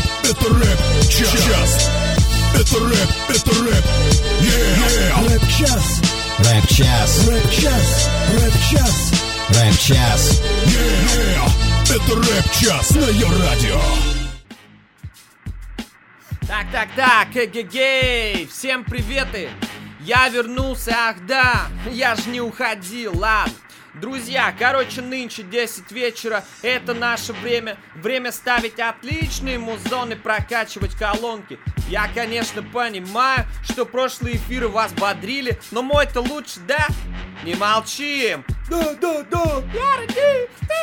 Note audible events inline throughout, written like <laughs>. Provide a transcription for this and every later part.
рэп, это рэп, час. Это рэп, это рэп, yeah. Рэп-час, Рэп-час, рэп-час, рэп-час. рэп-час. Yeah. Это рэп-час на ее радио. Так, так, так, эгегей, всем приветы! Я вернулся, ах да, я ж не уходил, ладно. Друзья, короче, нынче 10 вечера, это наше время. Время ставить отличные музоны, прокачивать колонки. Я, конечно, понимаю, что прошлые эфиры вас бодрили, но мой-то лучше, да? Не молчим! Да, да, да! Ты, ты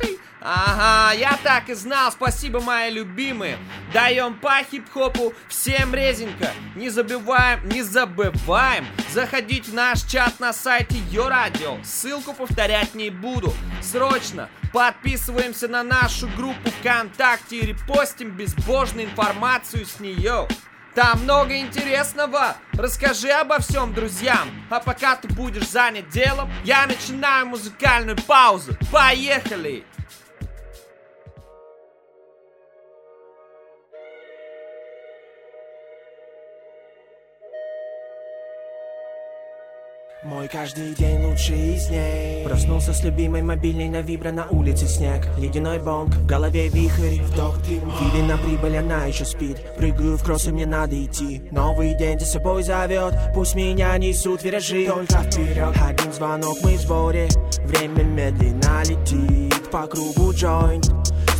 лучший! Ага, я так и знал, спасибо, мои любимые. Даем по хип-хопу всем резенько. Не забываем, не забываем заходить в наш чат на сайте Йо Радио. Ссылку повторять не буду. Срочно подписываемся на нашу группу ВКонтакте и репостим безбожную информацию с нее. Там много интересного. Расскажи обо всем друзьям. А пока ты будешь занят делом, я начинаю музыкальную паузу. Поехали! Мой каждый день лучший из дней Проснулся с любимой мобильной на вибро на улице снег. Ледяной бонг, в голове вихрь, вдох дым Или на прибыль, она еще спит. Прыгаю в кроссы, мне надо идти. Новый день за собой зовет Пусть меня несут виражи. Только вперед Один звонок, мы в сборе. Время медленно летит. По кругу джойнт.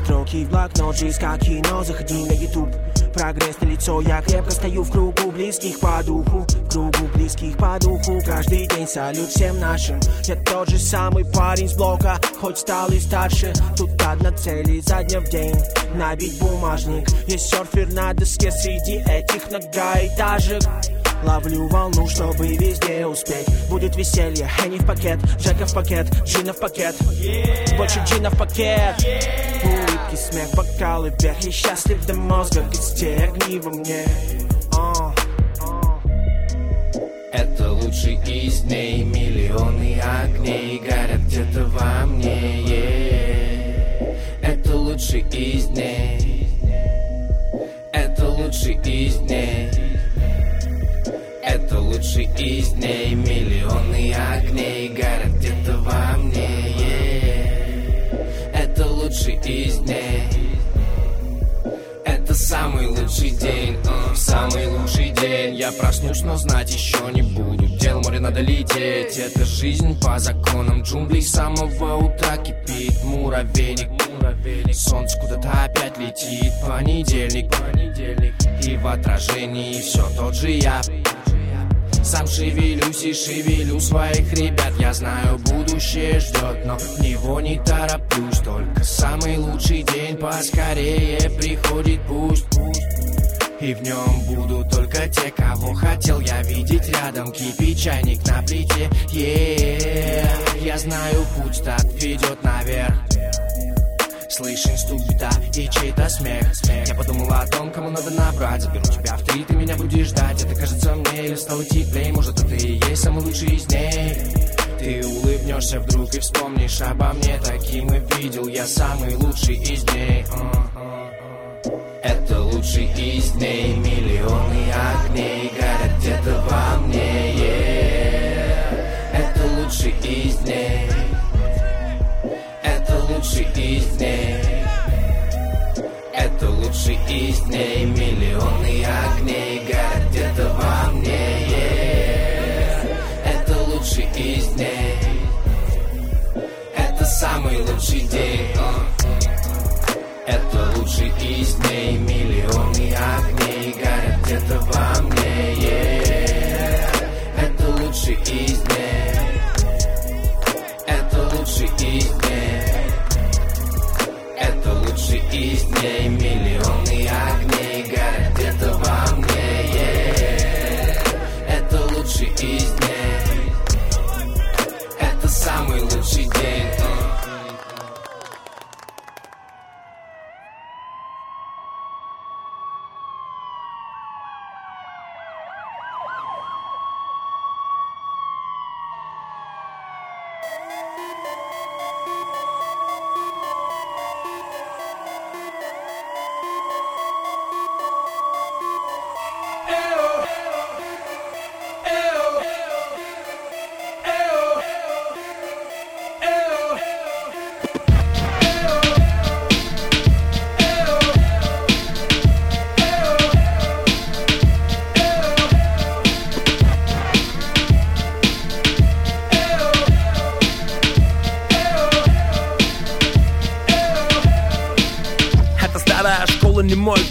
Строки в блокнот, жизнь как кино Заходи на ютуб Прогресс. На лицо, я крепко стою в кругу близких по духу. В кругу близких по духу. Каждый день салют всем нашим. Я тот же самый парень с блока Хоть стал и старше. Тут одна цель изо дня в день Набить бумажник. Есть серфер на доске среди этих многоэтажек Ловлю волну, чтобы везде успеть. Будет веселье, Хенни в пакет Жека в пакет, Джина в пакет. Больше Джина в пакет Улыбки, смех, бокалы вверх Я счастлив до мозга, где огни во мне. А. Это лучший из дней. Миллионы огней горят где-то во мне. Это лучший из дней. Это лучший из дней. Это лучший из дней. Миллионы огней горят где-то во мне лучший из дней. Это самый лучший день, самый лучший день. Я проснусь, но знать еще не буду. Дел море надо лететь. Это жизнь по законам джунглей. С самого утра кипит муравейник. Солнце куда-то опять летит. Понедельник, понедельник И в отражении все тот же я сам шевелюсь и шевелю своих ребят. Я знаю, будущее ждет, но в него не тороплюсь. Только самый лучший день поскорее приходит. Пусть, пусть. И в нем будут только те, кого хотел я видеть рядом. Кипит чайник на плите, yeah. Я знаю, путь так ведет наверх Слышен стук бита и чей-то смех. Я подумал о том, кому надо набрать. Заберу тебя в три, ты меня будешь ждать. Это кажется мне или стало теплее Может, это и есть самый лучший из дней? Ты улыбнешься вдруг и вспомнишь обо мне. Таким и видел я самый лучший из дней. Это лучший из дней. Миллионы огней горят где-то во мне. Yeah. Это лучший из дней лучший из дней. Это лучший из дней. Миллионы огней горят где-то во мне. Yeah. Это лучший из дней. Это самый лучший день. Это лучший из дней. Миллионы огней горят где-то во мне. Yeah. Это лучший из дней Это лучший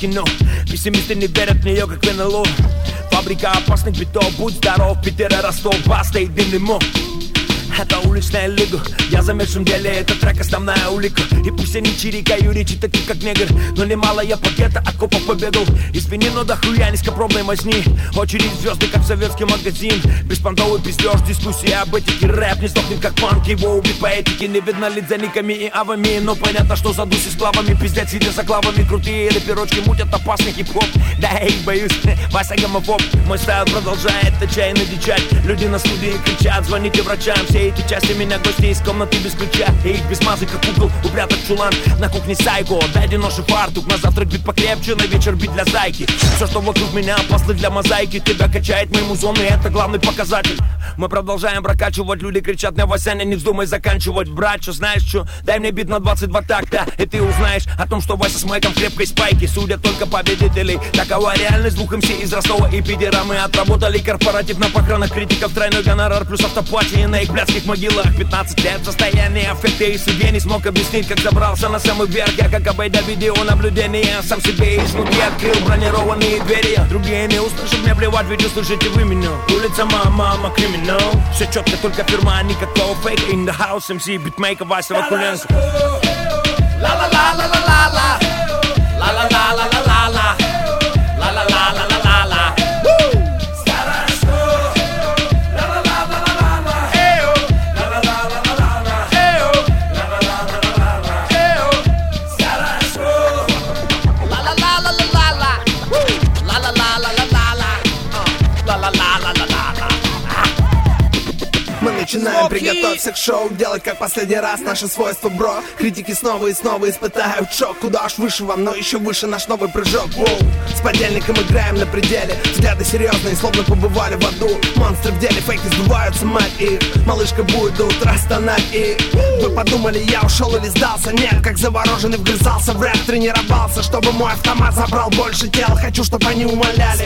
кино Пессимисты не верят в нее, как в НЛО. Фабрика опасных битов, будь здоров, Питера, Ростов, Баста и Динемо это уличная лига Я замешан в деле, это трек основная улика. И пусть они чирикаю речи такие как негр. Но немало я пакета окопов побегал. Из но до хуя низкопробной мазни. Очередь звезды, как советский магазин. Беспонтовый пиздеж, дискуссия об этике. Рэп не сдохнет, как панк, его убит по этике. Не видно лиц за никами и авами? Но понятно, что за дуси с клавами Пиздец, сидя за клавами Крутые рэперочки мутят опасный хип-хоп. Да, эй, боюсь, <laughs> Вася гомофоб. Мой style продолжает отчаянно дичать. Люди на студии кричат, звоните врачам. Все эти части меня гости из комнаты без ключа. И без мазы, как угол, упрятать чулан На кухне сайко, дай нож и фартук На завтрак бит покрепче, на вечер бит для зайки. Все, что вокруг меня, опасно для мозаики. Тебя качает мои музоны, это главный показатель. Мы продолжаем прокачивать, люди кричат мне Васяня, не вздумай заканчивать Брат, что знаешь что, дай мне бит на 22 такта И ты узнаешь о том, что Вася с майком крепкой спайке. Судят только победителей, такова реальность. Двух MC из Ростова и Питера Мы отработали корпоратив на похоронах критиков. Тройной гонорар плюс афтепати на их блядских детских могилах. 15 лет состояние аффекта и судья не смог объяснить, как забрался на самый верх. Я как обойдя видеонаблюдение Сам себе изнутри открыл бронированные двери. Другие не услышат, мне плевать, ведь услышите вы меня. Улица мама, мама, криминал. Все четко, только фирма, никакого фейка. In the house, MC, битмейкер, Вася Вакуленко. Ла-ла-ла-ла-ла-ла Ла-ла-ла-ла-ла-ла к шоу, делать как последний раз Наше свойство, бро. Критики снова и снова испытают шок. Куда уж выше вам, но еще выше наш новый прыжок. Воу. С подельником играем на пределе. Взгляды серьезные, словно побывали в аду. Монстры в деле, фейки сдуваются, мать их. Малышка будет до утра стонать и Вы подумали, я ушел или сдался? Нет, как завороженный вгрызался в рэп Тренировался, чтобы мой автомат забрал больше тел. Хочу, чтобы они умоляли.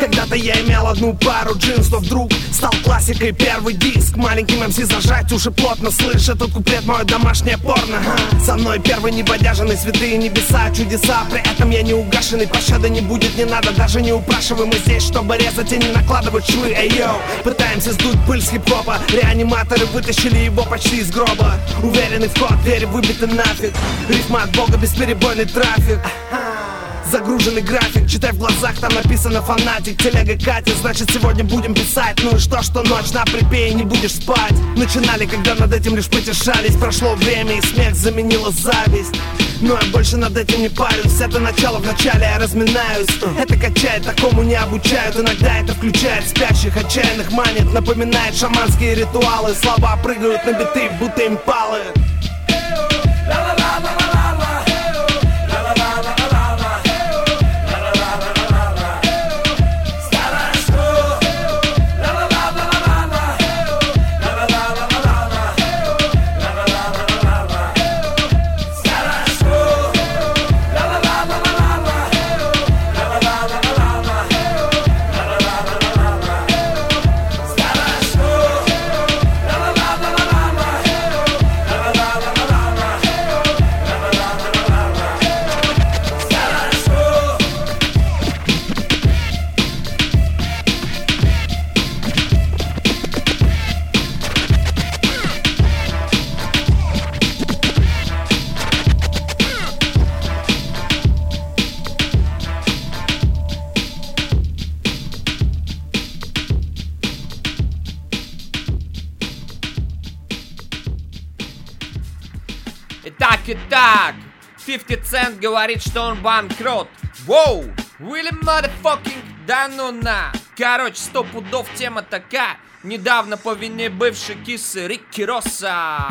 Когда-то я имел одну пару джинс, но вдруг стал классикой. Первый диск Маленьким МС зажать уши плотно. Слышь, этот куплет мое домашнее порно. Со мной первый небодяженный святые небеса Чудеса, при этом я не угашенный Пощады не будет, не надо, даже не упрашивай Мы здесь, чтобы резать и не накладывать швы. Эй, йоу, пытаемся сдуть пыль с хип-хопа. Реаниматоры вытащили его почти из гроба. Уверенный вход, двери выбиты нафиг. Рифма от бога, бесперебойный трафик Загруженный график, читай в глазах, там написано фанатик Телега катит, значит сегодня будем писать. Ну и что, что ночь на припее не будешь спать. Начинали, когда над этим лишь потешались. Прошло время и смех заменила зависть. Но я больше над этим не парюсь. Это начало в начале, я разминаюсь. Это качает, такому не обучают. Иногда это включает спящих, отчаянных манит. Напоминает шаманские ритуалы. Слова прыгают на биты, будто импалы говорит, что он банкрот. Воу, really motherfucking, да ну на. Короче, сто пудов тема такая. Недавно по вине бывшей кисы Рикки Росса.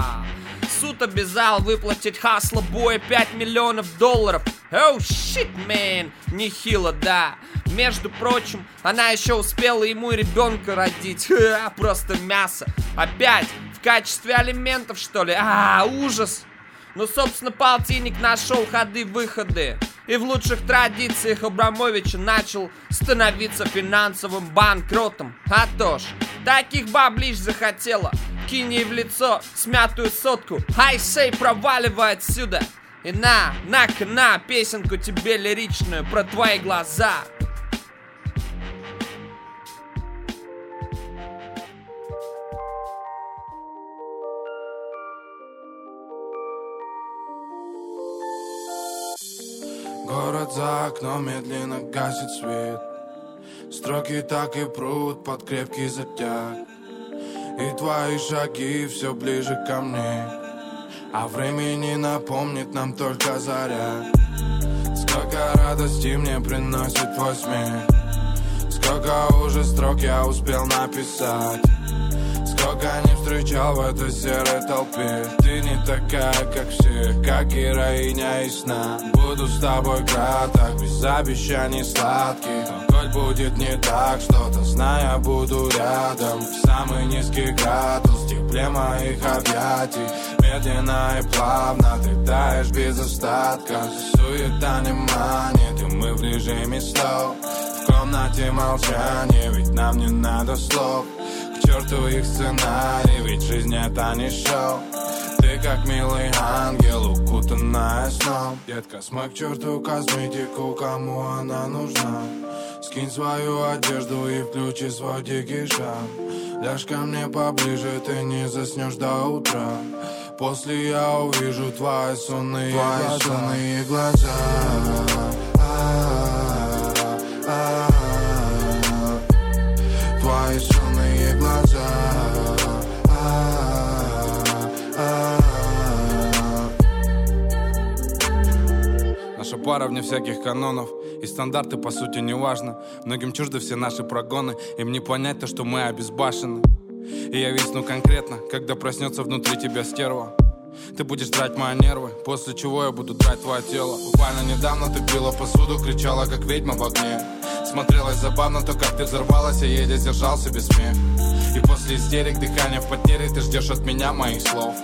Суд обязал выплатить Хасла Боя 5 миллионов долларов. Оу, shit, man. Нехило, да. Между прочим, она еще успела ему и ребенка родить. <laughs> Ха, просто мясо. Опять в качестве алиментов, что ли? А, ужас. Ну, собственно, полтинник нашел ходы-выходы. И в лучших традициях Абрамовича начал становиться финансовым банкротом. А то ж, таких баблищ захотела. Кинь ей в лицо смятую сотку. Ай, сей, проваливай отсюда. И на, на-ка на, песенку тебе лиричную про твои глаза. Окном медленно гасит свет. Строки так и прут под крепкий затяг. И твои шаги все ближе ко мне. А времени напомнит нам только заря. Сколько радости мне приносит твой смех. Сколько уже строк я успел написать Сколько не встречал в этой серой толпе. Ты не такая, как все, как героиня и сна. Буду с тобой краток, без обещаний сладких. Хоть будет не так что-то, знай, я буду рядом. В самый низкий градус, тепле моих объятий. Медленно и плавно ты таешь без остатка. Суета не манит, и мы в режиме слов В комнате молчание, ведь нам не надо слов черту их сценарий, ведь жизнь это не шоу. Ты как милый ангел, укутанная сном. Детка, смой к черту косметику, кому она нужна? Скинь свою одежду и включи свой дикий шаг Ляжь ко мне поближе, ты не заснешь до утра. После я увижу твои сонные твои глаза, сонные глаза. А-а-а-а. Твои сонные пара вне всяких канонов. И стандарты по сути не важно Многим чужды все наши прогоны Им не понять то, что мы обезбашены. И я висну конкретно Когда проснется внутри тебя стерва. Ты будешь драть мои нервы, после чего я буду драть твое тело. Буквально недавно ты пила посуду, кричала как ведьма в огне. Смотрелось забавно то, как ты взорвалась, я еле сдержался без смеха И после истерик, дыхания в потере, ты ждешь от меня моих слов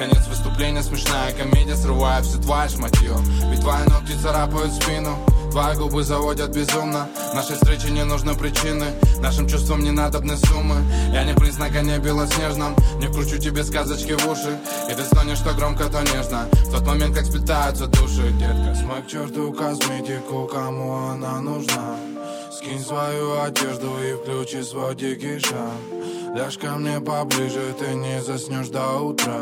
Конец выступления, смешная комедия, срывая все твое шматье Ведь твои ногти царапают спину Твои губы заводят безумно. Нашей встрече не нужны причины Нашим чувствам не надобны суммы. Я не принц на коне белоснежном Не кручу тебе сказочки в уши. И ты стонешь то громко, то нежно. В тот момент, как сплетаются души Детка, смой к черту косметику Кому она нужна? Скинь свою одежду и включи свой дикий шаг Ляжь ко мне поближе, ты не заснешь до утра.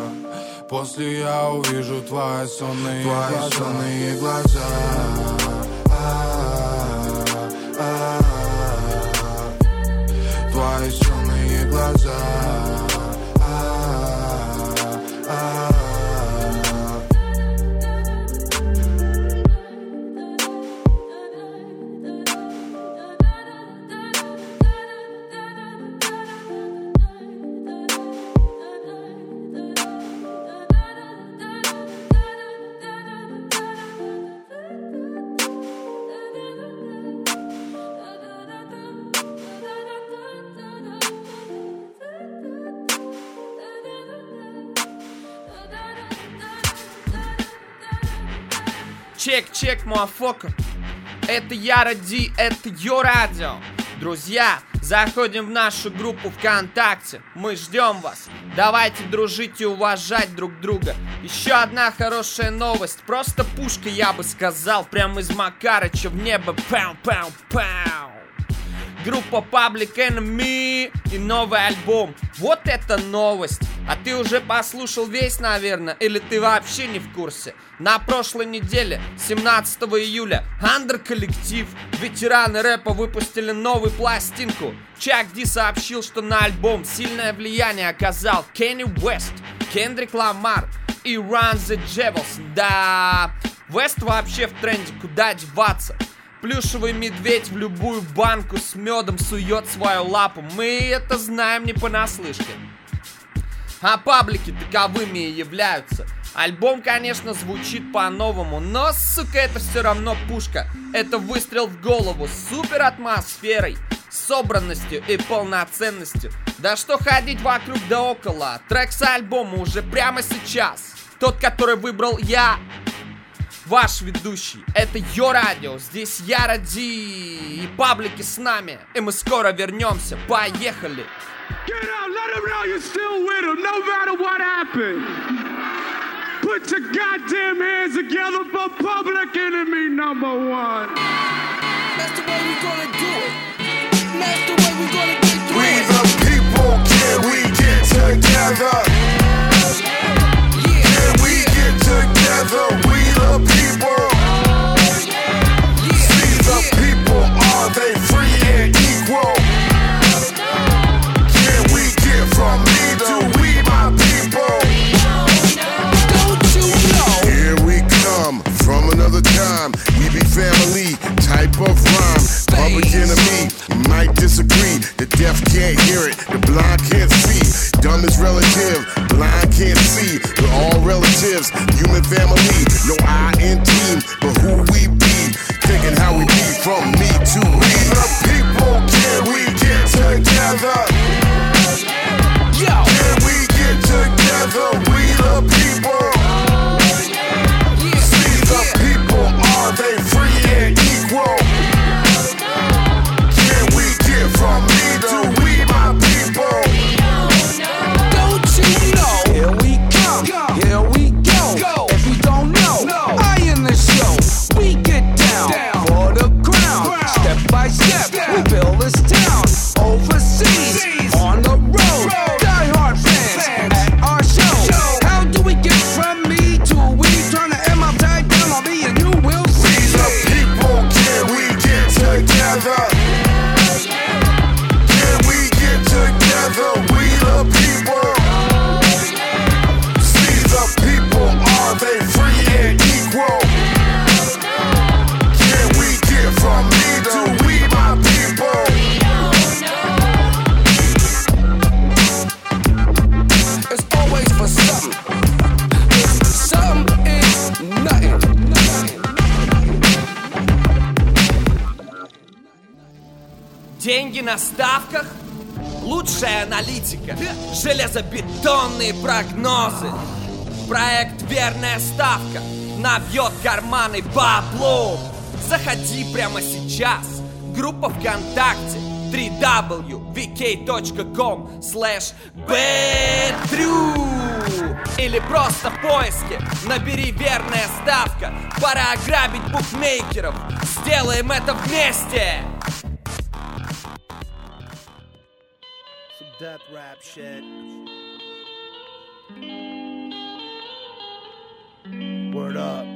После я увижу твои сонные твои глаза, сонные глаза. Твои сонные глаза Чек, чек, муафока. Это Яра Ди, это Йо Радио. Друзья, заходим в нашу группу ВКонтакте. Мы ждем вас. Давайте дружить и уважать друг друга. Еще одна хорошая новость. Просто пушка, я бы сказал, прямо из Макарыча в небо. Пау, пау, пау. Группа Public Enemy и новый альбом. Вот это новость! А ты уже послушал весь, наверное, или ты вообще не в курсе? На прошлой неделе, 17 июля, Андер коллектив, ветераны рэпа выпустили новую пластинку. Чак Ди сообщил, что на альбом сильное влияние оказал Кенни Уэст, Кендрик Ламар и Run the Devils. Да, Вест вообще в тренде, куда деваться? Плюшевый медведь в любую банку с медом сует свою лапу. Мы это знаем не понаслышке. А паблики таковыми и являются. Альбом, конечно, звучит по-новому, но, сука, это все равно пушка. Это выстрел в голову с супер атмосферой, собранностью и полноценностью. Да что ходить вокруг да около. Трек с альбома уже прямо сейчас. Тот, который выбрал я, ваш ведущий. Это Йо Радио, здесь я Ради и паблики с нами. И мы скоро вернемся. Поехали! Get out, let him know you're still with him, no matter what happened. Put your goddamn hands together for public enemy number one. That's the way we gonna do it. That's the way we gonna get through We it. the people, can we get together? Деньги на ставках, лучшая аналитика, железобетонные прогнозы. Проект «Верная ставка» набьет карманы бабло. Заходи прямо сейчас. Группа ВКонтакте www.vk.com slash Или просто в поиске набери «Верная ставка». Пора ограбить букмекеров. Сделаем это вместе! Death rap shit. Word up.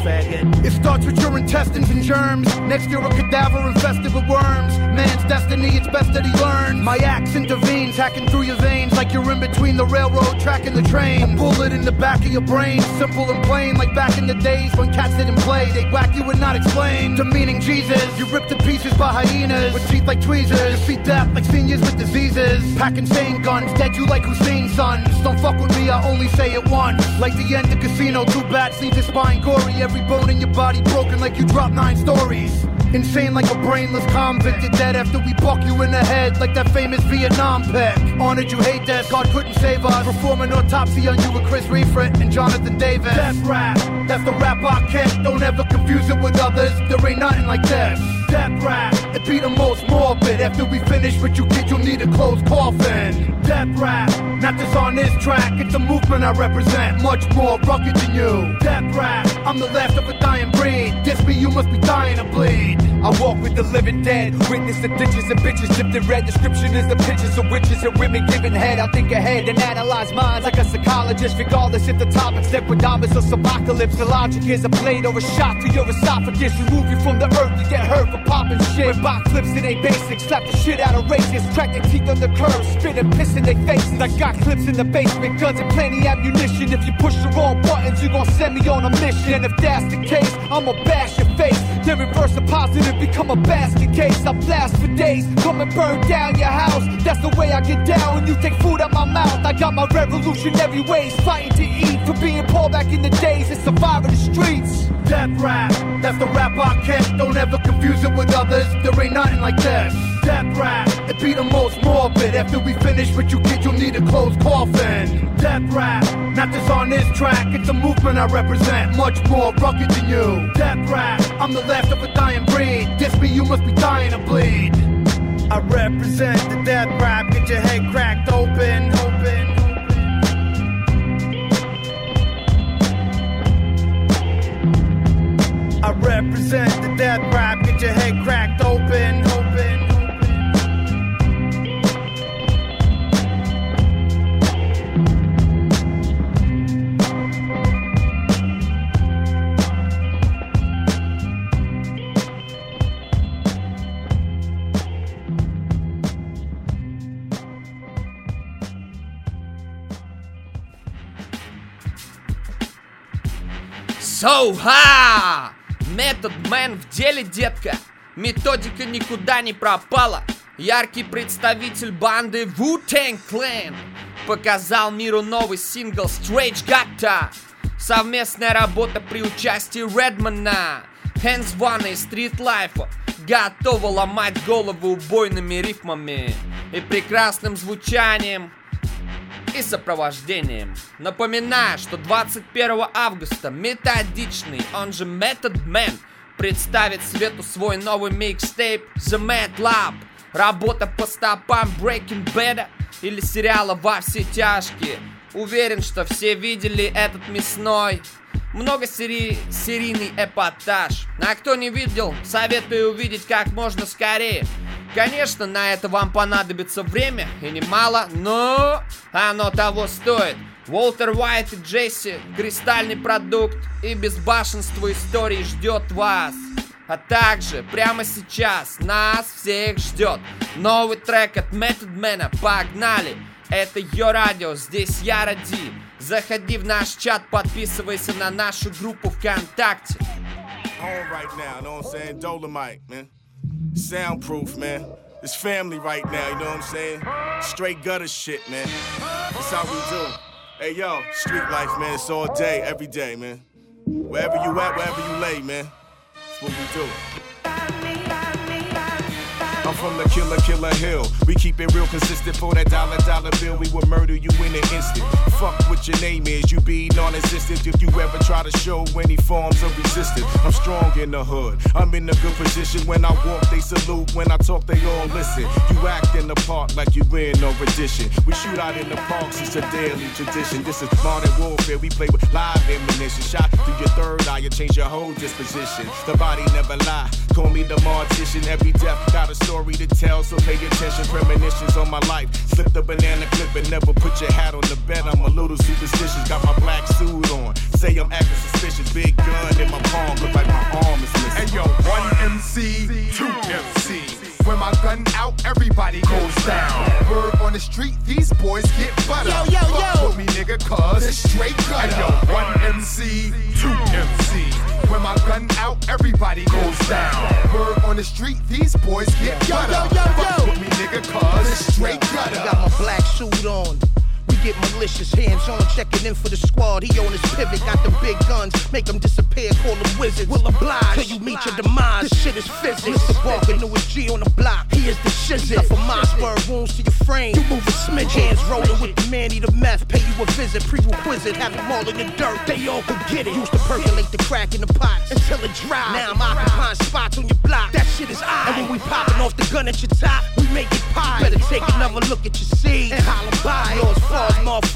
Faggot. It starts with your intestines and germs. Next, you're a cadaver infested with worms. Man's destiny, it's best that he learns. My axe intervenes, hacking through your veins like you're in between the railroad track and the train. A bullet in the back of your brain, simple and plain, like back in the days when cats didn't play. They'd whack you and not explain. Demeaning Jesus, you ripped to pieces by hyenas with teeth like tweezers. Feet death like seniors with diseases. Packing insane guns, dead you like Hussein's sons. Don't fuck with me, I only say it once. Like the end of casino, two bats leave your spine gory. Every bone in your body broken like you dropped nine stories. Insane like a brainless convict. You're dead after we buck you in the head like that famous Vietnam pick. Honored you hate death, God couldn't save us. Perform an autopsy on you with Chris Refrit and Jonathan Davis. Death rap, that's the rap I kick. Don't ever confuse it with others. There ain't nothing like this. Death rap, it be the most morbid. After we finish with you, kid, you'll need a closed coffin. Death rap, not just on this track. It's a movement I represent, much more rugged than you. Death rap, I'm the last of a dying breed. Diss me, you must be dying to bleed. I walk with the living dead. Witness the ditches and bitches dipped in red. Description is the pictures of witches and women giving head. I think ahead and analyze minds like a psychologist, regardless if the topic's Nequadamus or apocalypse. The logic is a blade or a shot to your esophagus. Remove you from the earth, you get hurt for popping shit. When box flips, it ain't basic. Slap the shit out of racists. Crack their teeth on the curb, spit and piss in their faces. I got clips in the basement, guns and plenty ammunition. If you push the wrong buttons, you gon' send me on a mission. And if that's the case, I'ma bash your face. Then reverse the positive, become a basket case. I blast for days, come and burn down your house. That's the way I get down when you take food out my mouth. I got my revolutionary ways, fighting to eat for being poor back in the days and surviving the streets. Death rap, that's the rap I kick. Don't ever confuse it with others. There ain't nothing like this. Death rap, it be the most morbid. After we finish what you get, you'll need a closed coffin. Death rap, not just on this track, it's a movement I represent, much more rugged than you. Death rap, I'm the last of a dying breed. Diss me, you must be dying to bleed. I represent the death rap, get your head cracked open, open. I represent the death rap, get your head cracked open. So, ха! Метод Мэн в деле, детка. Методика никуда не пропала. Яркий представитель банды Wu-Tang Clan показал миру новый сингл Strange Gotta. Совместная работа при участии Редмана. Hands One из Street Life готова ломать голову убойными рифмами и прекрасным звучанием и сопровождением. Напоминаю, что 21 августа методичный, он же Method Man, представит свету свой новый микстейп The Mad Lab. Работа по стопам Breaking Bad или сериала «Во все тяжкие». Уверен, что все видели этот мясной много сери... серийный эпатаж. А кто не видел, советую увидеть как можно скорее. Конечно, на это вам понадобится время, и немало, но оно того стоит. Уолтер Уайт и Джесси, кристальный продукт и безбашенство истории ждет вас. А также прямо сейчас нас всех ждет новый трек от Method Man. Погнали! Это Йо Радио, здесь я Ради. Заходи в наш чат, подписывайся на нашу группу ВКонтакте. Home right now, know what I'm saying? Dolomite, man. Soundproof, man. It's family right now, you know what I'm saying? Straight gutter shit, man. That's how we do. Hey, yo, street life, man. It's all day, every day, man. Wherever you at, wherever you lay, man. That's what we do. From the killer, killer hill. We keep it real consistent for that dollar, dollar bill. We will murder you in an instant. Fuck what your name is, you be non existent if you ever try to show any forms of resistance. I'm strong in the hood, I'm in a good position. When I walk, they salute. When I talk, they all listen. You act in the park like you in no rendition. We shoot out in the parks, it's a daily tradition. This is modern warfare, we play with live ammunition. Shot through your third eye, you change your whole disposition. The body never lie, call me the mortician. Every death got a story to tell, so pay attention. Premonitions on my life. Slip the banana clip and never put your hat on the bed. I'm a little superstitious, got my black suit on. Say I'm acting suspicious, big gun in my palm, look like my arm is missing. Hey yo, one MC, two MC. When my gun out, everybody goes down. Word on the street, these boys get butter. Yo, yo, Fuck yo. with me, nigga, cuz it's straight gutter. Hey yo, one MC, two MC. When my gun out, everybody goes down. Word on the street, these boys get Yo, butter. yo, yo, Fuck with me, nigga, cuz it's straight gutter. Got my black suit on. Get malicious, hands on, checking in for the squad. He on his pivot, got the big guns, make them disappear, call them wizards. Will oblige till you meet your demise. This shit is physics. Mr. Walker, newest G on the block, he is the shizzit. From my spur wounds to your frame, you move a smidge. Hands rolling with the man, eat a meth, pay you a visit, prerequisite, have them all in the dirt, they all could get it. Used to percolate the crack in the pots until it dry. Now I'm occupying spots on your block, that shit is I. And when we popping off the gun at your top, we make it pie. Better take another look at your seed and holler by.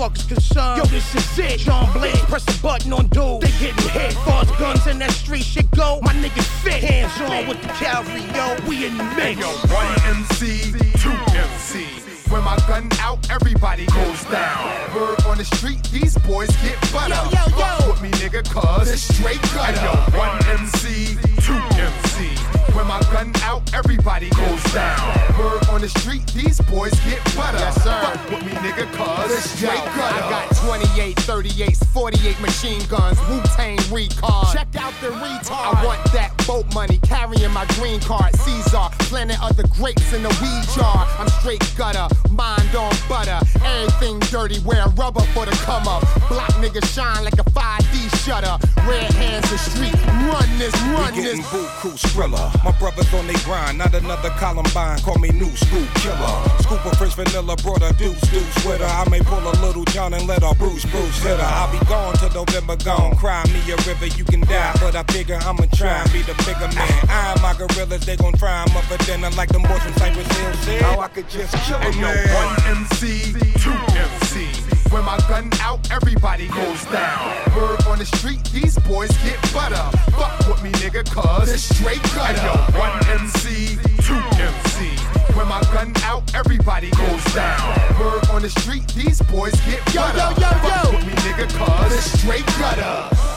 As far as motherfuckers concerned, yo, this is it. John Blaze, press the button on dude, they getting hit. Far as guns in that street shit go, my niggas fit. Hands on with the cavalry, yo, we in the mix. Yo, one MC, two MC. When my gun out, everybody goes down. Word on the street, these boys get butter. Yo, yo, yo. Fuck with me, nigga, cuz it's straight gutter. Yo, one MC, two MC. When my gun out, everybody goes down. Word on the street, these boys get butter. Yes, sir. Fuck with me, nigga, cuz it's straight gutter. I got 28, 38s, 48 machine guns, Wu Tang recon. Check out the retard. I want that boat money, carrying my green card. Caesar, planet of the grapes in the weed jar. I'm straight gutter, mind on butter. Everything dirty, wear rubber for the come up. Block niggas shine like a 5D shutter. Red hands the street, run this, run we this. getting boo crew skrilla. My brothers on they grind, not another Columbine. Call me new school killer. Scoop of French vanilla, brought a deuce deuce with her. I may pull a little John and let her Bruce Bruce hit her. I'll be gone till November gone. Cry me a river, you can die, but I figure I'ma try and be the bigger man. I and my gorillas, they gon' try 'em up for dinner like them boys from Cypress Hill said. How I could just kill a Hey, yo, one MC, two MC. When my gun out, everybody goes down. Word on the street, these boys get butter. Fuck with me, nigga, cuz it's straight gutter. Hey, yo, one MC, two MC. When my gun out, everybody goes down. Word on the street, these boys get Yo, butter. yo, yo, Fuck yo. with me, nigga, cuz it's straight gutter.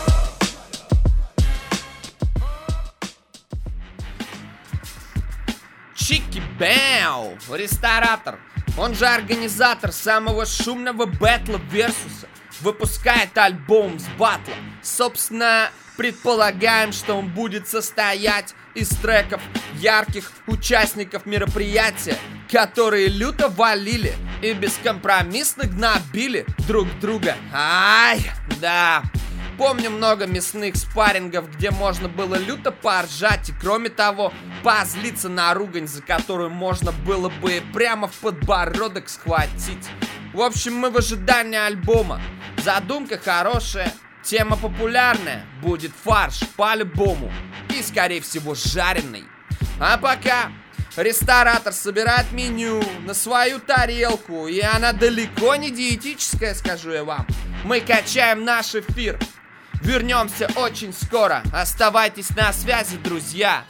Чики Бэу, ресторатор, он же организатор самого шумного бэтла Версуса, выпускает альбом с батла. Собственно, предполагаем, что он будет состоять из треков ярких участников мероприятия, которые люто валили и бескомпромиссно гнобили друг друга. Ай, да. Помню много мясных спаррингов, где можно было люто поржать и, кроме того, позлиться на ругань, за которую можно было бы прямо в подбородок схватить. В общем, мы в ожидании альбома. Задумка хорошая, тема популярная, будет фарш по-любому и, скорее всего, жареный. А пока ресторатор собирает меню на свою тарелку, и она далеко не диетическая, скажу я вам. Мы качаем наш эфир. Вернемся очень скоро. Оставайтесь на связи, друзья.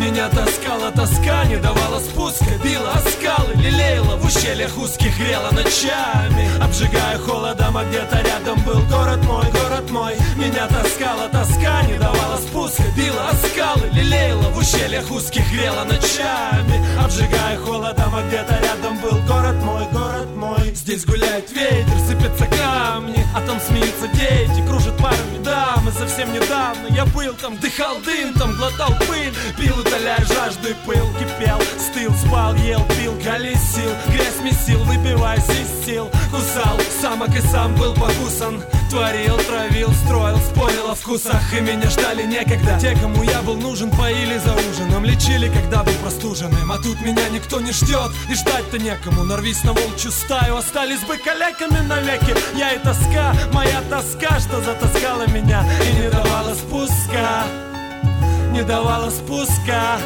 Меня таскала тоска, не давала спуска Била о скалы, лелеяла в ущельях узких Грела ночами, обжигая холодом А где-то рядом был город мой, город мой. Меня таскала тоска, не давала спуска Била о скалы, лелеяла в ущельях узких Грела ночами, обжигая холодом А где-то рядом был город мой, город мой. Здесь гуляет ветер, сыпятся камни А там смеются дети, кружат парами дамы. Совсем недавно я был там, дыхал дым Там глотал пыль, пил, утоляя жажду и пыл Кипел, стыл, спал, ел, пил, колесил Грязь месил, выбиваясь из сил. Кусал, самок и сам был покусан Творил, травил, строил, спорил о вкусах. И меня ждали некогда. Те, кому я был нужен, поили за ужином Лечили, когда был простуженным. А тут меня никто не ждет И ждать-то некому. Нарвись на волчью стаю Остались бы калеками навеки Я и тоска, моя тоска Что затаскала меня И не давала спуска Не давала спуска.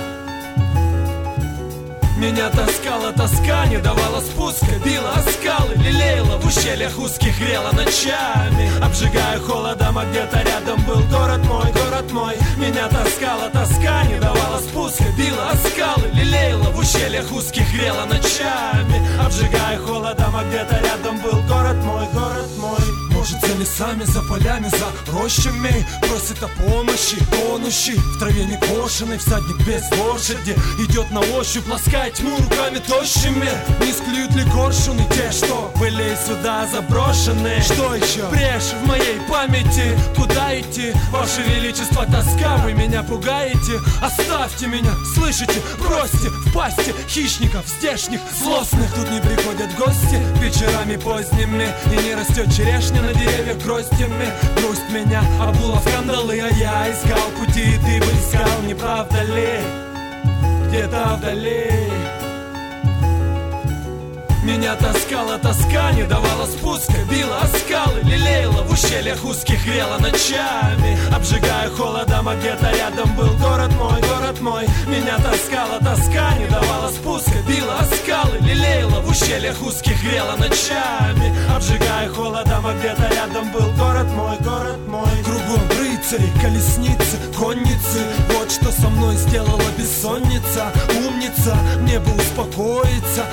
Меня таскала тоска, не давала спуска. Била о скалы, лелеяла в ущельях узких Грела ночами, обжигая холодом А где-то рядом был город мой, город мой. Меня таскала тоска, не давала спуска. Била о скалы, лелеяла в ущельях узких Грела ночами, обжигая холодом А где-то рядом был город мой, город мой может за лесами, за полями, за рощами. Просит о помощи, тонущий В траве не кошеный, всадник без лошади. Идет на ощупь, ласкает тьму руками тощими. Не склюют ли коршуны те, что были сюда заброшены? Что еще? Брешь в моей памяти. Куда идти? Ваше Величество, тоска, вы меня пугаете. Оставьте меня, слышите? Бросьте в пасти хищников здешних злостных. Тут не приходят гости вечерами поздними. И не растет черешня на деревьях гроздями Грусть меня обула в кандалы А я искал пути, ты бы искал, не правда ли? Где-то вдали меня таскала тоска, не давала спуска Била о скалы, лелеяла в ущельях узких Грела ночами, обжигая холодом А где-то рядом был город мой, город мой. Меня таскала тоска, не давала спуска Била о скалы, лелеяла в ущельях узких Грела ночами, обжигая холодом А где-то рядом был город мой, город мой. Кругом рыцари, колесницы, конницы. Вот что со мной сделала бессонница Умница, мне бы успокоиться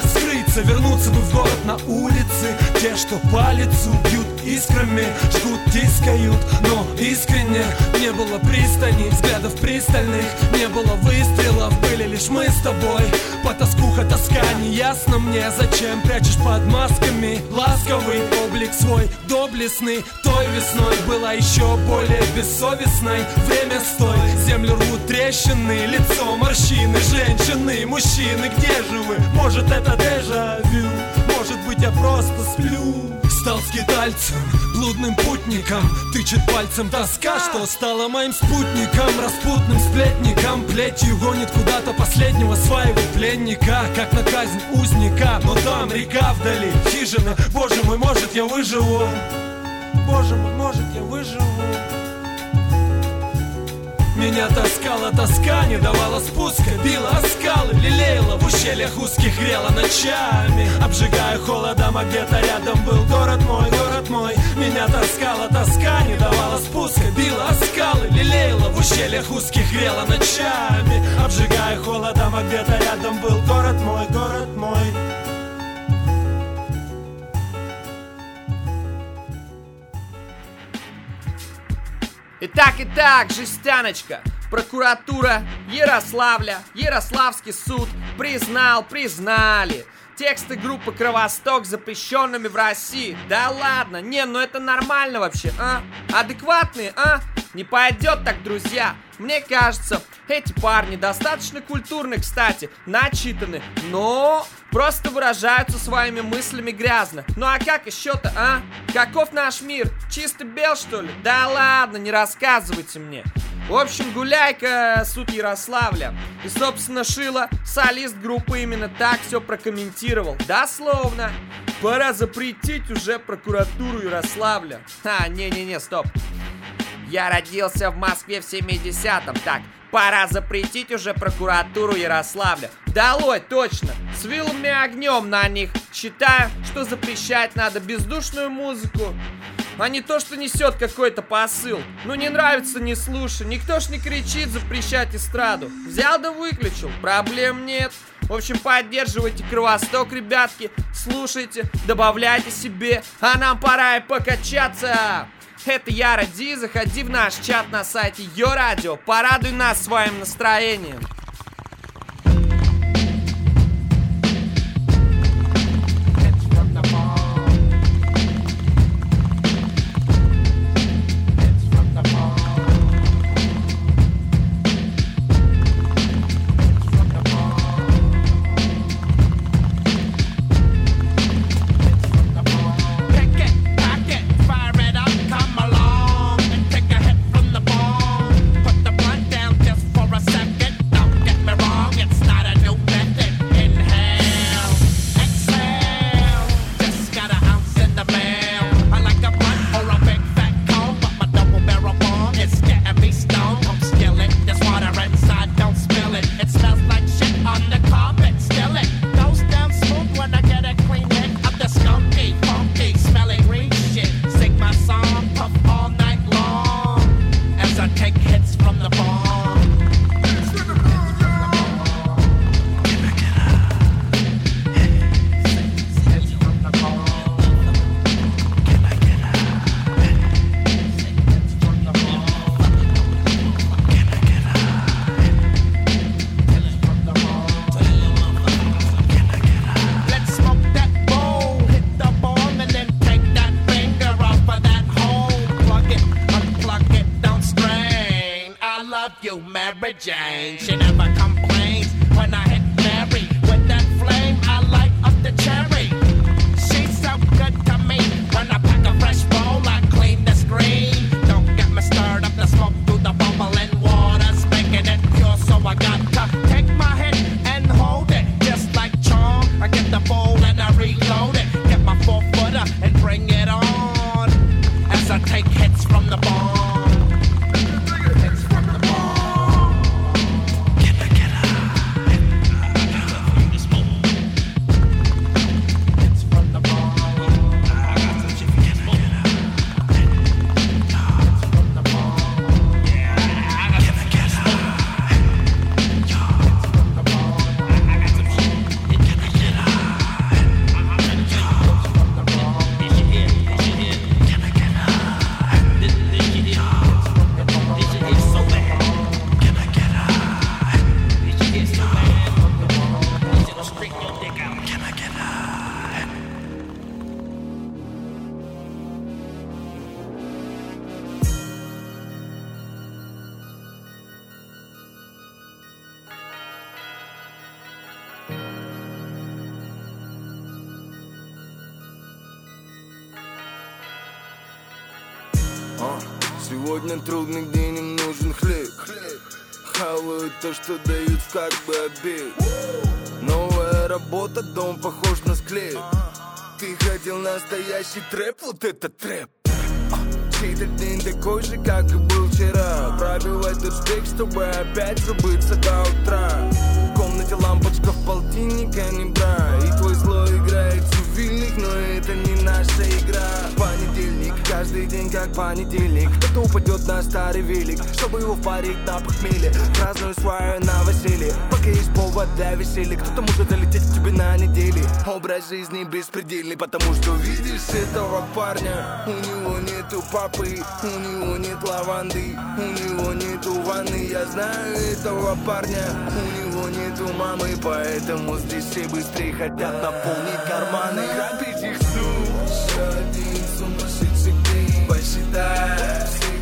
вернуться бы в город на улице. Те, что по лицу бьют искрами Жгут, тискают, но искренне Не было пристани, взглядов пристальных Не было выстрелов, были лишь мы с тобой Потаскуха, тоска, не ясно мне Зачем прячешь под масками Ласковый облик свой, доблестный Той весной была еще более бессовестной Время стой, землю рвут трещины Лицо морщины, женщины, мужчины Где же вы? Может это дежавю? Может быть я просто сплю? Стал скитальцем, блудным путником. Тычет пальцем тоска, что стала моим спутником. Распутным сплетником Плетью гонит куда-то последнего своего пленника. Как на казнь узника Но там река вдали, хижина Боже мой, может я выживу? Боже мой, может я выживу меня таскала тоска, не давала спуска Била о скалы, лелеяла в ущельях узких Грела ночами, обжигая холодом А где-то рядом был город мой, город мой. Меня таскала тоска, не давала спуска Била о скалы, лелеяла в ущельях узких Грела ночами, обжигая холодом А где-то рядом был город мой, город мой Итак, итак, жестяночка. Прокуратура Ярославля, Ярославский суд признал, признали. Тексты группы Кровосток запрещенными в России. Да ладно, не, ну это нормально вообще, а? Адекватные, а? Не пойдет так, друзья. Мне кажется, эти парни достаточно культурны, кстати, начитаны, но просто выражаются своими мыслями грязно. Ну а как еще-то, а? Каков наш мир? Чисто бел, что ли? Да ладно, не рассказывайте мне. В общем, гуляйка суд Ярославля. И, собственно, Шила, солист группы, именно так все прокомментировал. Дословно. Пора запретить уже прокуратуру Ярославля. А, не-не-не, стоп. Я родился в Москве в 70-м. Так, пора запретить уже прокуратуру Ярославля. Долой, точно. С вилами огнем на них. Считаю, что запрещать надо бездушную музыку. А не то, что несет какой-то посыл. Ну не нравится, не слушай. Никто ж не кричит запрещать эстраду. Взял да выключил. Проблем нет. В общем, поддерживайте Кровосток, ребятки. Слушайте, добавляйте себе. А нам пора и покачаться. Это Яра Ди, заходи в наш чат на сайте Йо Радио, порадуй нас своим настроением. Сегодня трудный день, им нужен хлеб. Хавают то, что дают как бы обед. Новая работа, дом похож на склеп. Ты хотел настоящий трэп, вот это трэп. Чей-то день такой же, как и был вчера. Пробивать тот шпик, чтобы опять забыться до утра. В комнате лампочка в полтинника не бра Цивильных, но это не наша игра. Понедельник, каждый день как понедельник. Кто-то упадет на старый велик, чтобы его впарить на похмелье Праздную свою новоселье, пока есть повод для веселья. Кто-то может залететь к тебе на неделе. Образ жизни беспредельный, потому что видишь этого парня. У него нету папы, у него нет лаванды У него нету ванны, я знаю этого парня. У него нету мамы, поэтому здесь все быстрее хотят наполнить карманы. Грабить их Еще один сумасшедший день. Посчитай всех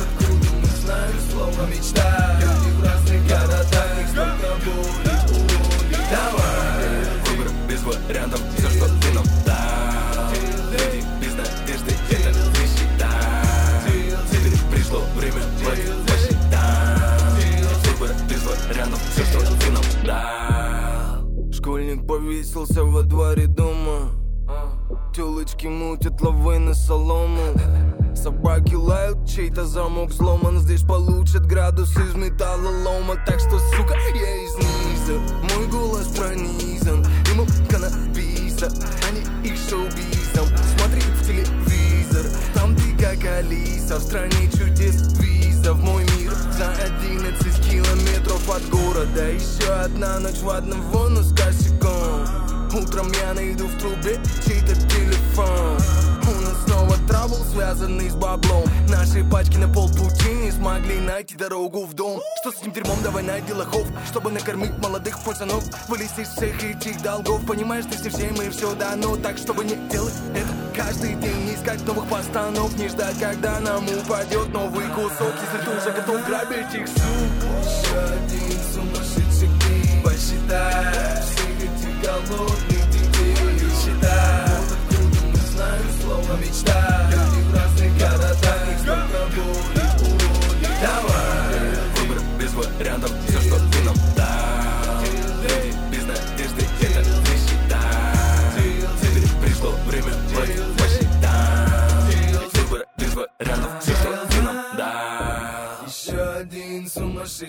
откуда мы знаем слово мечта Люди в разных городах, их столько боли, боли Давай. Выбор без вариантов, вариантов, все, что ты нам дал Школьник повесился во дворе дома. Телочки мутят лавы на солому. Собаки лают, чей-то замок взломан. Здесь получат градус из металлолома Так что, сука, я из низа. Мой голос пронизан. Ему каннабиса, а не их шоу-бизом. Смотри в телевизор, там ты как Алиса В стране чудес виза. В мой мир За 11 километров от города Еще одна ночь в одного, но с косяком. Утром я найду в трубе чей-то телефон. У нас снова трабл, связанный с баблом. Наши пачки на полпути не смогли найти дорогу в дом. Что с этим дерьмом, давай найди лохов Чтобы накормить молодых пацанов. Вылезти из всех этих долгов. Понимаешь, ты не всем и все дано Так, чтобы не делать это каждый день Не искать новых постанов Не ждать, когда нам упадет новый кусок. Если ты уже готов грабить их, Еще один сумасшедший день Посчитай всех этих голодных детей Считай Вот откуда мы знаем слово мечта Люди в разных городах, их столько боли, боли Давай. Выбор без вариантов,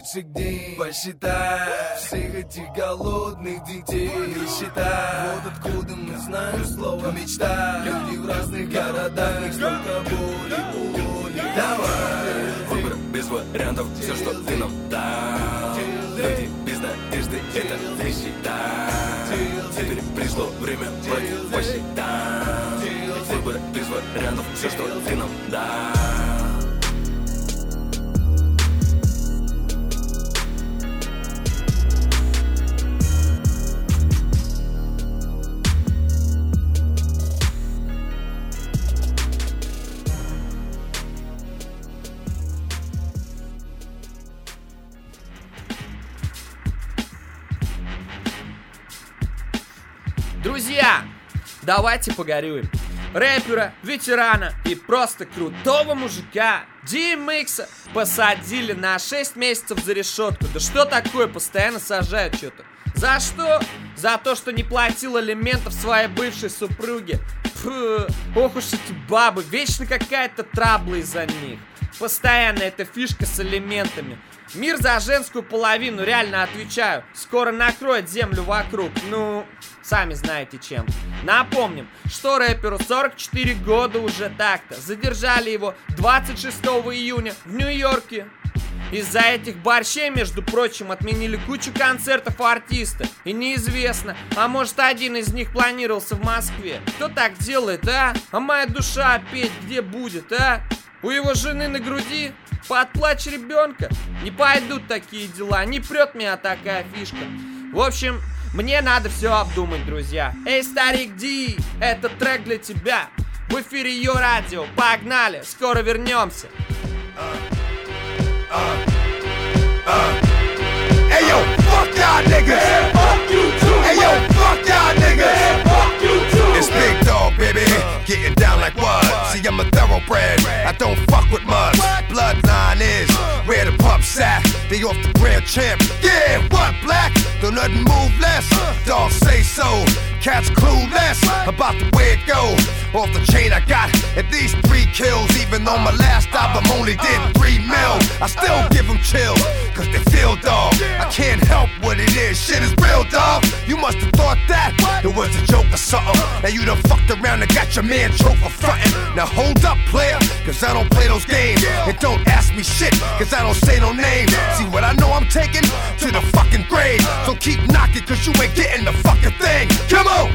сумасшедший день Посчитай всех этих голодных детей Считай, вот откуда мы знаем слово мечта Люди в разных городах, их столько боли, боли Давай. Выбор без вариантов, все, что ты нам дал. Люди без надежды, это ты считай Теперь пришло время платить посчитай Выбор без вариантов, все, что ты нам дал давайте погорюем. Рэпера, ветерана и просто крутого мужика DMX посадили на 6 месяцев за решетку. Да что такое, постоянно сажают что-то. За что? За то, что не платил алиментов своей бывшей супруге. Фу, ох уж эти бабы, вечно какая-то трабла из-за них. Постоянно эта фишка с алиментами. Мир за женскую половину, реально отвечаю. Скоро накроет землю вокруг. Ну, сами знаете чем. Напомним, что рэперу 44 года уже так-то. Задержали его 26 июня в Нью-Йорке. Из-за этих борщей, между прочим, отменили кучу концертов артиста. И неизвестно, а может один из них планировался в Москве. Кто так делает, а? А моя душа петь где будет, а? У его жены на груди под плач ребенка. Не пойдут такие дела, не прет меня такая фишка. В общем, мне надо все обдумать, друзья. Эй, старик Ди, этот трек для тебя. В эфире ее радио. Погнали, скоро вернемся. Hey yo, fuck y'all niggas. fuck you too. Hey yo, fuck y'all them chills. Cause they feel dog. I can't help what it is. Shit is real, dog. You must have thought that it was a joke or something. Uh. Now you done fucked around and got your man choked for frontin'. Now hold up, player, cause I don't play those games. And don't ask me shit, cause I don't say no name. See what I know I'm taking to the fucking grave. So keep knocking, cause you ain't getting the fucking thing. Come on,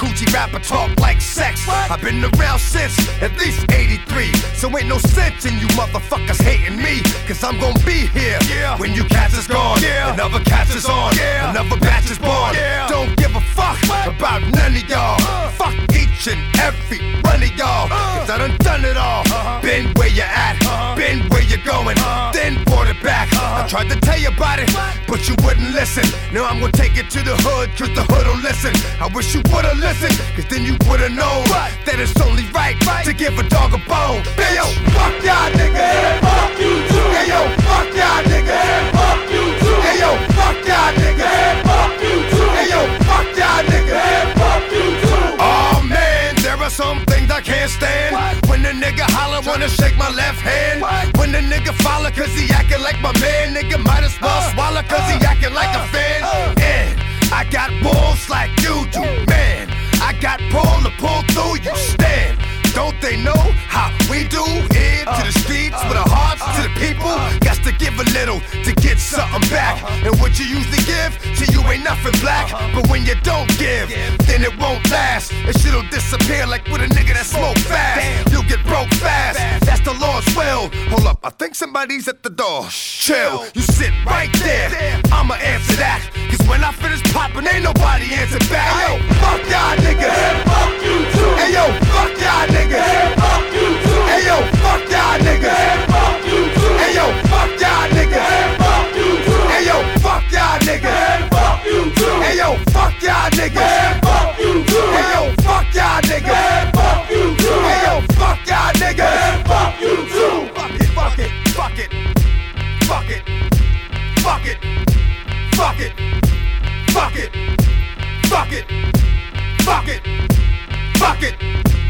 Coochie rapper talk like sex. I've been around since at least 83. So ain't no sense in you motherfuckers hating me. Cause I'm gonna be here when you cats is gone. Another cats is on. Another batch is born. Don't give a fuck about none of y'all. Uh. Fuck each and every one of y'all. Uh. Cause I done done it all. Uh-huh. Been where you at. Uh-huh. Been where you going. Uh-huh. Then brought it back. I tried to tell you about it, but you wouldn't listen. Now I'm gonna take it to the hood, cause the hood don't listen. I wish you would've listened, cause then you would've known that it's only right to give a dog a bone. Hey yo, fuck y'all niggas. Fuck you too. Hey yo, fuck y'all niggas. Fuck you too. Hey yo, fuck y'all niggas. Fuck you too. Hey yo, fuck y'all niggas. Fuck you too. Oh man, there are some things I can't stand. When the nigga holler, wanna shake my left hand. When the nigga follow, cause he acting like my man. Nigga might as well uh, swallow, cause he uh, acting like a uh, fan. And I got balls like you do, man. I got ball to pull through, you stand. Don't they know how we do here to the streets with our hearts to the people? Got to give a little to get something back. Uh-huh. And what you usually give to you ain't nothing black. Uh-huh. But when you don't give, then it won't last. And shit'll disappear like with a nigga that smoke fast. You'll get broke fast. That's the Lord's will. Hold up, I think somebody's at the door. Chill, you sit right there. I'ma answer that. Cause when I finish popping, ain't nobody answer back. Yo, fuck y'all niggas. Fuck you too. Hey yo, fuck y'all niggas. Fuck you too. Hey yo, fuck y'all niggas. Fuck you too. Hey yo, fuck y'all niggas. Fuck you too. Hey yo, fuck y'all niggas. Fuck you too. Hey yo, fuck y'all niggas. Fuck you too. Hey yo, fuck y'all niggas. Fuck it, fuck it, fuck it, fuck it, fuck it, fuck it.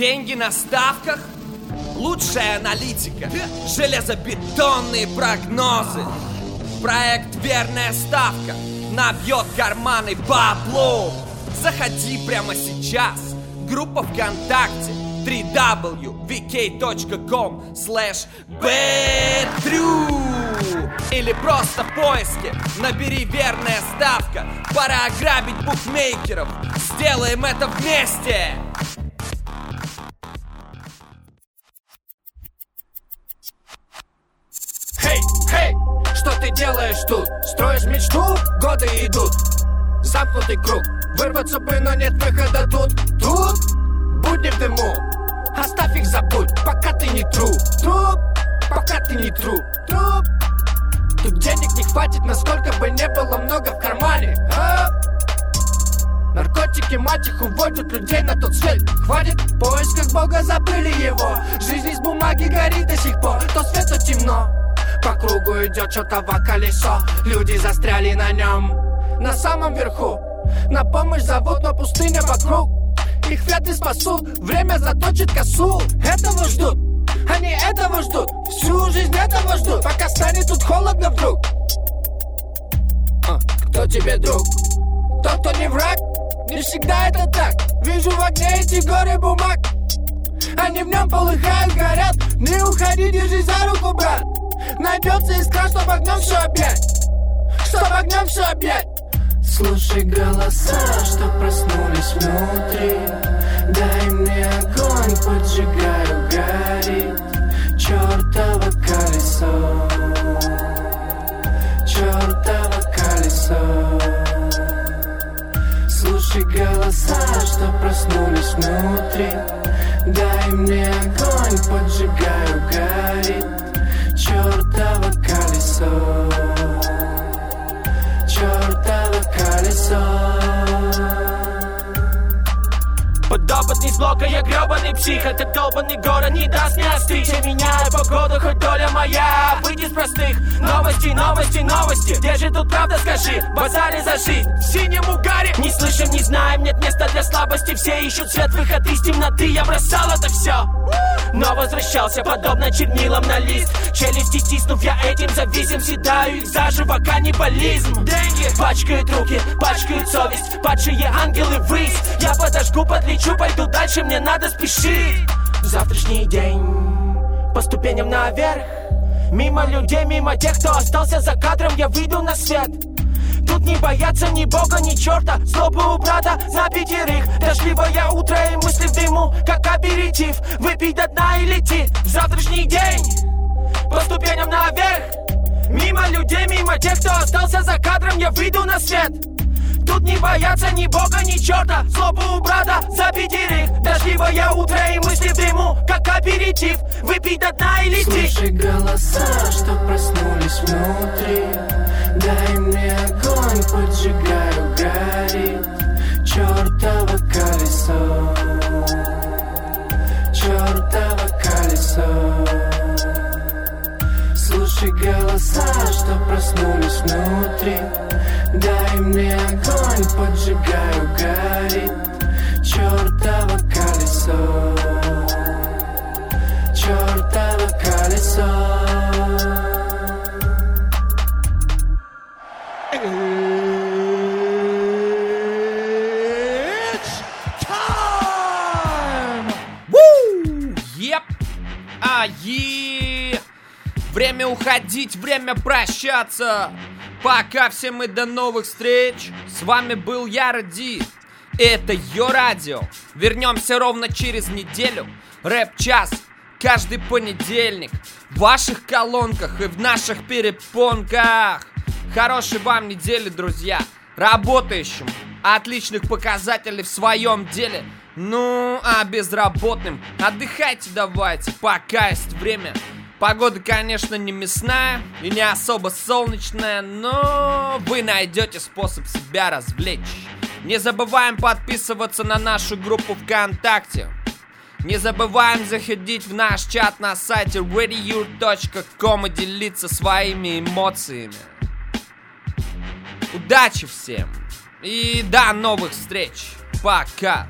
Деньги на ставках? Лучшая аналитика. Железобетонные прогнозы. Проект «Верная ставка» набьет карманы бабло. Заходи прямо сейчас. Группа ВКонтакте www.vk.com slash Или просто в поиске набери «Верная ставка». Пора ограбить букмекеров. Сделаем это вместе! Тут? Строишь мечту? Годы идут. Замкнутый круг. Вырваться бы, но нет выхода тут. Тут будни в дыму. Оставь их, забудь, пока ты не тру Труп, пока ты не тру Труп. Тут денег не хватит, насколько бы не было много в кармане. А? Наркотики мачех уводят людей на тот свет. Хватит в поисках Бога, забыли его. Жизнь из бумаги горит до сих пор. То свет, то темно По кругу идет чертово колесо. Люди застряли на нем На самом верху. На помощь зовут, но пустыня вокруг. Их вряд ли спасут Время заточит косу. Этого ждут. Они этого ждут. Всю жизнь этого ждут. Пока станет тут холодно вдруг. А, Кто тебе друг? Тот, кто не враг? Не всегда это так. Вижу в огне эти горы бумаг. Они в нем полыхают, горят. Не уходи, держись за руку, брат Найдется искра, чтоб огнем все объять Чтоб огнем все объять Слушай голоса, что проснулись внутри. Дай мне огонь, поджигаю, горит Чёртово колесо. Чёртово колесо. Слушай голоса, что проснулись внутри. Дай мне огонь, поджигаю, горит Блока, я гребаный псих Этот долбанный город не даст мне остыть Я меняю погоду, хоть доля моя. Выйди с простых новостей, новости, новости Где же тут правда, скажи, базаре за жизнь В синем угаре Не слышим, не знаем, нет места для слабости. Все ищут свет, выход из темноты Я бросал это все но возвращался подобно чернилам на лист. Челюсти стиснув, я этим зависим Седаю их заживо, каннибализм. Деньги! Пачкают руки, пачкают совесть Падшие ангелы высь Я подожгу, подлечу, пойду дальше Мне надо спешить. Завтрашний день По ступеням наверх. Мимо людей, мимо тех, кто остался за кадром Я выйду на свет Тут не бояться ни бога, ни черта Злобы у брата за пятерых. Дождливое утро и мысли в дыму Как аперитив. Выпить до дна и летит. В завтрашний день По ступеням наверх. Мимо людей, мимо тех, кто остался за кадром. Я выйду на свет. Тут не бояться ни бога, ни черта Злобу у брата за пятерых. Дождливое утро и мысли в дыму Как аперитив. Выпить до дна и летит. Слушай голоса, что проснулись внутри Дай мне огонь, поджигаю, горит Чёртово колесо. Чёртово колесо. Слушай голоса, что проснулись внутри. Дай мне огонь, поджигаю, горит Чёртово колесо уходить, время прощаться! Пока всем и до новых встреч! С вами был я, Ради. Это Йо Радио. Вернемся ровно через неделю. Рэп-час каждый понедельник. В ваших колонках и в наших перепонках. Хорошей вам недели, друзья. Работающим. Отличных показателей в своем деле. Ну, а безработным отдыхайте давайте, пока есть время. Погода, конечно, не мясная и не особо солнечная, но вы найдете способ себя развлечь. Не забываем подписываться на нашу группу ВКонтакте. Не забываем заходить в наш чат на сайте readyyur.com и делиться своими эмоциями. Удачи всем! И до новых встреч! Пока!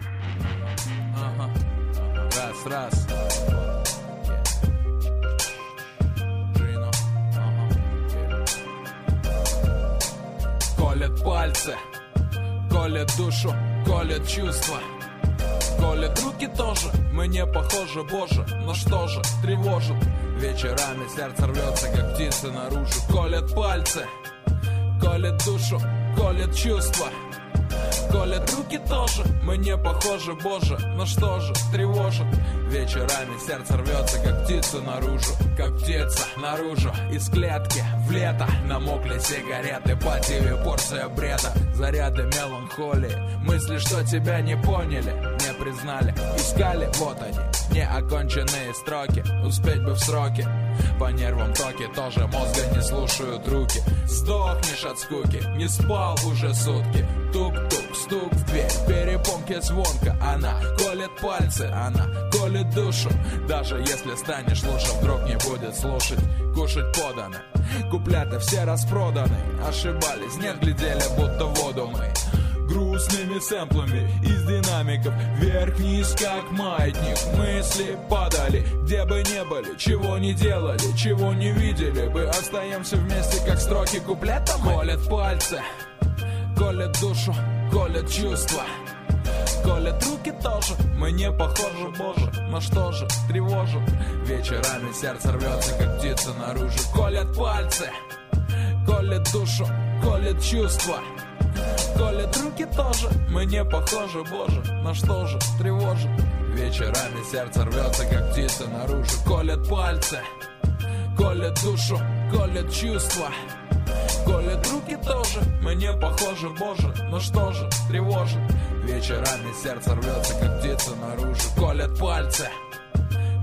Раз, раз. Колет пальцы, колет душу, колет чувства. Колет руки тоже, мы не похожи, боже Но что же, тревожит. Вечерами сердце рвется, как птица наружу. Колет пальцы, колет душу, колет чувства. Колет руки тоже, мы не похожи, боже Но что же, тревожит Вечерами сердце рвется, как птица наружу Как птица наружу. Из клетки в лето Намокли сигареты, по ТВ порция бреда. Заряды меланхолии Мысли, что тебя не поняли, не признали. Искали, вот они, неоконченные строки Успеть бы в сроки. По нервам токи тоже мозга не слушают руки. Сдохнешь от скуки, не спал уже сутки. Тук-тук, стук в дверь, перепонки звонко Она колет пальцы, она колет душу. Даже если станешь лучше, вдруг не будет слушать. Кушать подано, куплеты все распроданы. Ошибались, нет, глядели, будто воду мы. Грустными сэмплами из динамиков. Вверх-вниз, как маятник. Мысли падали, где бы не были Чего не делали, чего не видели бы. Остаемся вместе, как строки куплета Колят руки тоже, мы не похожи, боже Но что же, тревожит Вечерами сердце рвется, как птица наружу. Колят пальцы, колят душу, колят чувства. Колят руки тоже, мы не похожи, боже Но что же, тревожит Вечерами сердце рвется, как птица наружу. Колят пальцы, колят душу, колят чувства. Колят руки тоже, мне похоже, боже Но что же, тревожит Вечерами сердце рвется, как птица наружу Колят пальцы,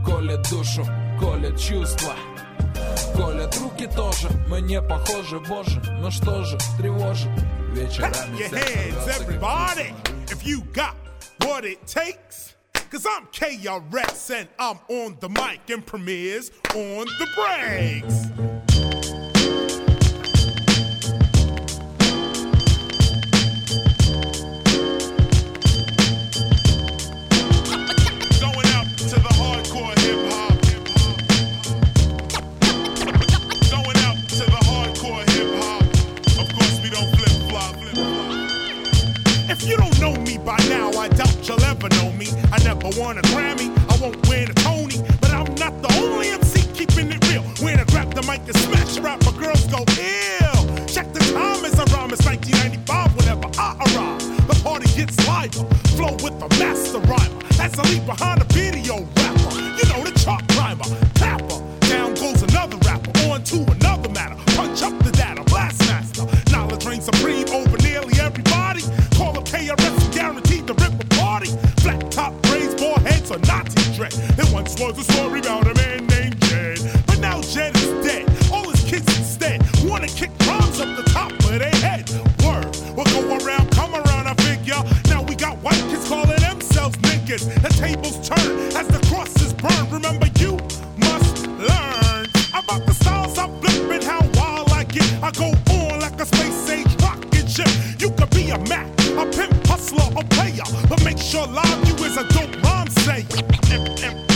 колят душу, колят чувства Колят руки тоже, мне похоже, боже Но что же, тревожит Вечерами your hands, everybody, if you got what it takes. Cause I'm KRS and I'm on the mic and premieres on the breaks. I want a Grammy, I won't win a Tony, but I'm not the only MC keeping it real. When I grab the mic and smash her my girls go ill. Check the time as I rhyme, it's 1995 whenever I arrive. The party gets lighter, flow with the master rhymer. As I leave behind a video rapper, you know the chalk climber, tapper, down goes another rapper. tip, tip.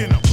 you know.